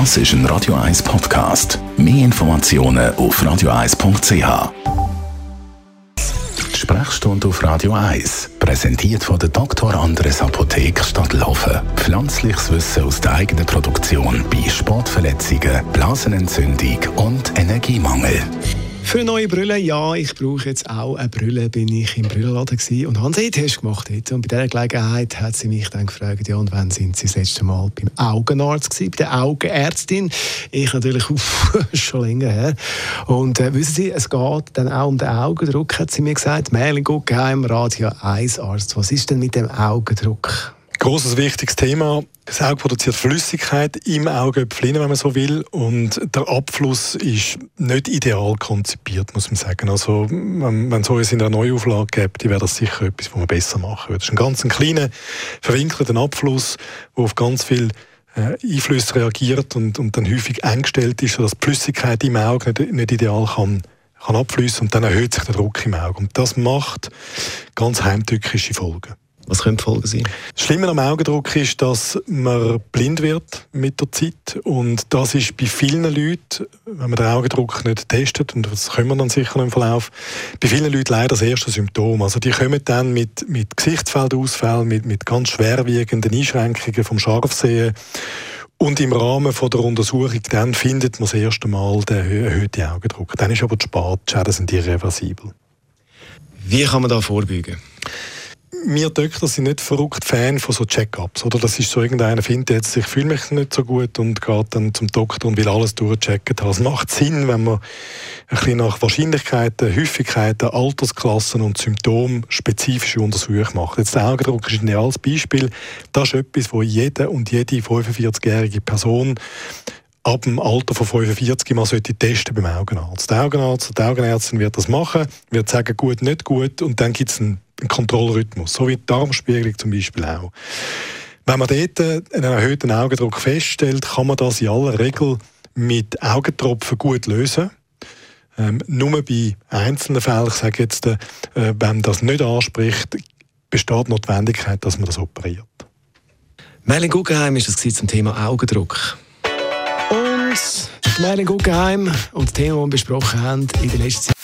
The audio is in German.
Das ist ein Radio 1 Podcast. Mehr Informationen auf radio1.ch. Die Sprechstunde auf Radio 1, präsentiert von der Dr. Andres Apotheke Stadtlaufen. Pflanzliches Wissen aus der eigenen Produktion bei Sportverletzungen, Blasenentzündung und Energiemangel. Für eine neue Brille, ja, ich brauche jetzt auch eine Brille, bin ich im Brillenladen gewesen und habe einen Test gemacht. Heute. Und bei dieser Gelegenheit hat sie mich dann gefragt, ja, und wann sind Sie das letzte Mal beim Augenarzt gewesen, bei der Augenärztin? Ich natürlich, uff, schon länger her. Und äh, wissen Sie, es geht dann auch um den Augendruck, hat sie mir gesagt. Merlin Guggenheim, Radio 1 Arzt. Was ist denn mit dem Augendruck? Großes wichtiges Thema. Das Auge produziert Flüssigkeit im Augäpfel, wenn man so will, und der Abfluss ist nicht ideal konzipiert, muss man sagen. Also, wenn, wenn so es in der Neuauflage gibt, wäre das sicher etwas, was man besser machen würde. Das ist ein ganz kleiner, verwinkelter Abfluss, der auf ganz viel äh, Einflüsse reagiert und, und dann häufig eingestellt ist, sodass die Flüssigkeit im Auge nicht, nicht ideal kann, kann abfließen und dann erhöht sich der Druck im Auge. Und das macht ganz heimtückische Folgen. Was können die Folgen sein? Das Schlimme am Augendruck ist, dass man blind wird mit der Zeit. Und das ist bei vielen Leuten, wenn man den Augendruck nicht testet, und das können wir dann sicher im Verlauf, bei vielen Leuten leider das erste Symptom. Also die kommen dann mit, mit Gesichtsfeldausfällen, mit, mit ganz schwerwiegenden Einschränkungen vom Scharfsehen. Und im Rahmen von der Untersuchung dann findet man das erste Mal den erhöhten Augendruck. Dann ist aber zu spät, die Schäden sind irreversibel. Wie kann man da vorbeugen? Wir Doktor sind nicht verrückt Fan von so Check-ups. Oder das ist so, irgendeiner findet jetzt, ich fühle mich nicht so gut und geht dann zum Doktor und will alles durchchecken. Es macht Sinn, wenn man ein bisschen nach Wahrscheinlichkeiten, Häufigkeiten, Altersklassen und Symptomen spezifische Untersuchungen macht. Jetzt der Augendruck ist ein ideales Beispiel. Das ist etwas, wo jede und jede 45-jährige Person ab dem Alter von 45 mal sollte testen beim Augenarzt. Der Augenarzt die Augenärztin wird das machen, wird sagen, gut, nicht gut, und dann gibt es einen einen Kontrollrhythmus, so wie die Darmspiegelung zum Beispiel auch. Wenn man dort einen erhöhten Augendruck feststellt, kann man das in aller Regel mit Augentropfen gut lösen. Ähm, nur bei einzelnen Fällen, ich sage jetzt, äh, wenn das nicht anspricht, besteht die Notwendigkeit, dass man das operiert. Merlin Guggenheim ist das zum Thema Augendruck. Und Merlin Guggenheim und das Thema, das wir besprochen haben in der letzten Zeit.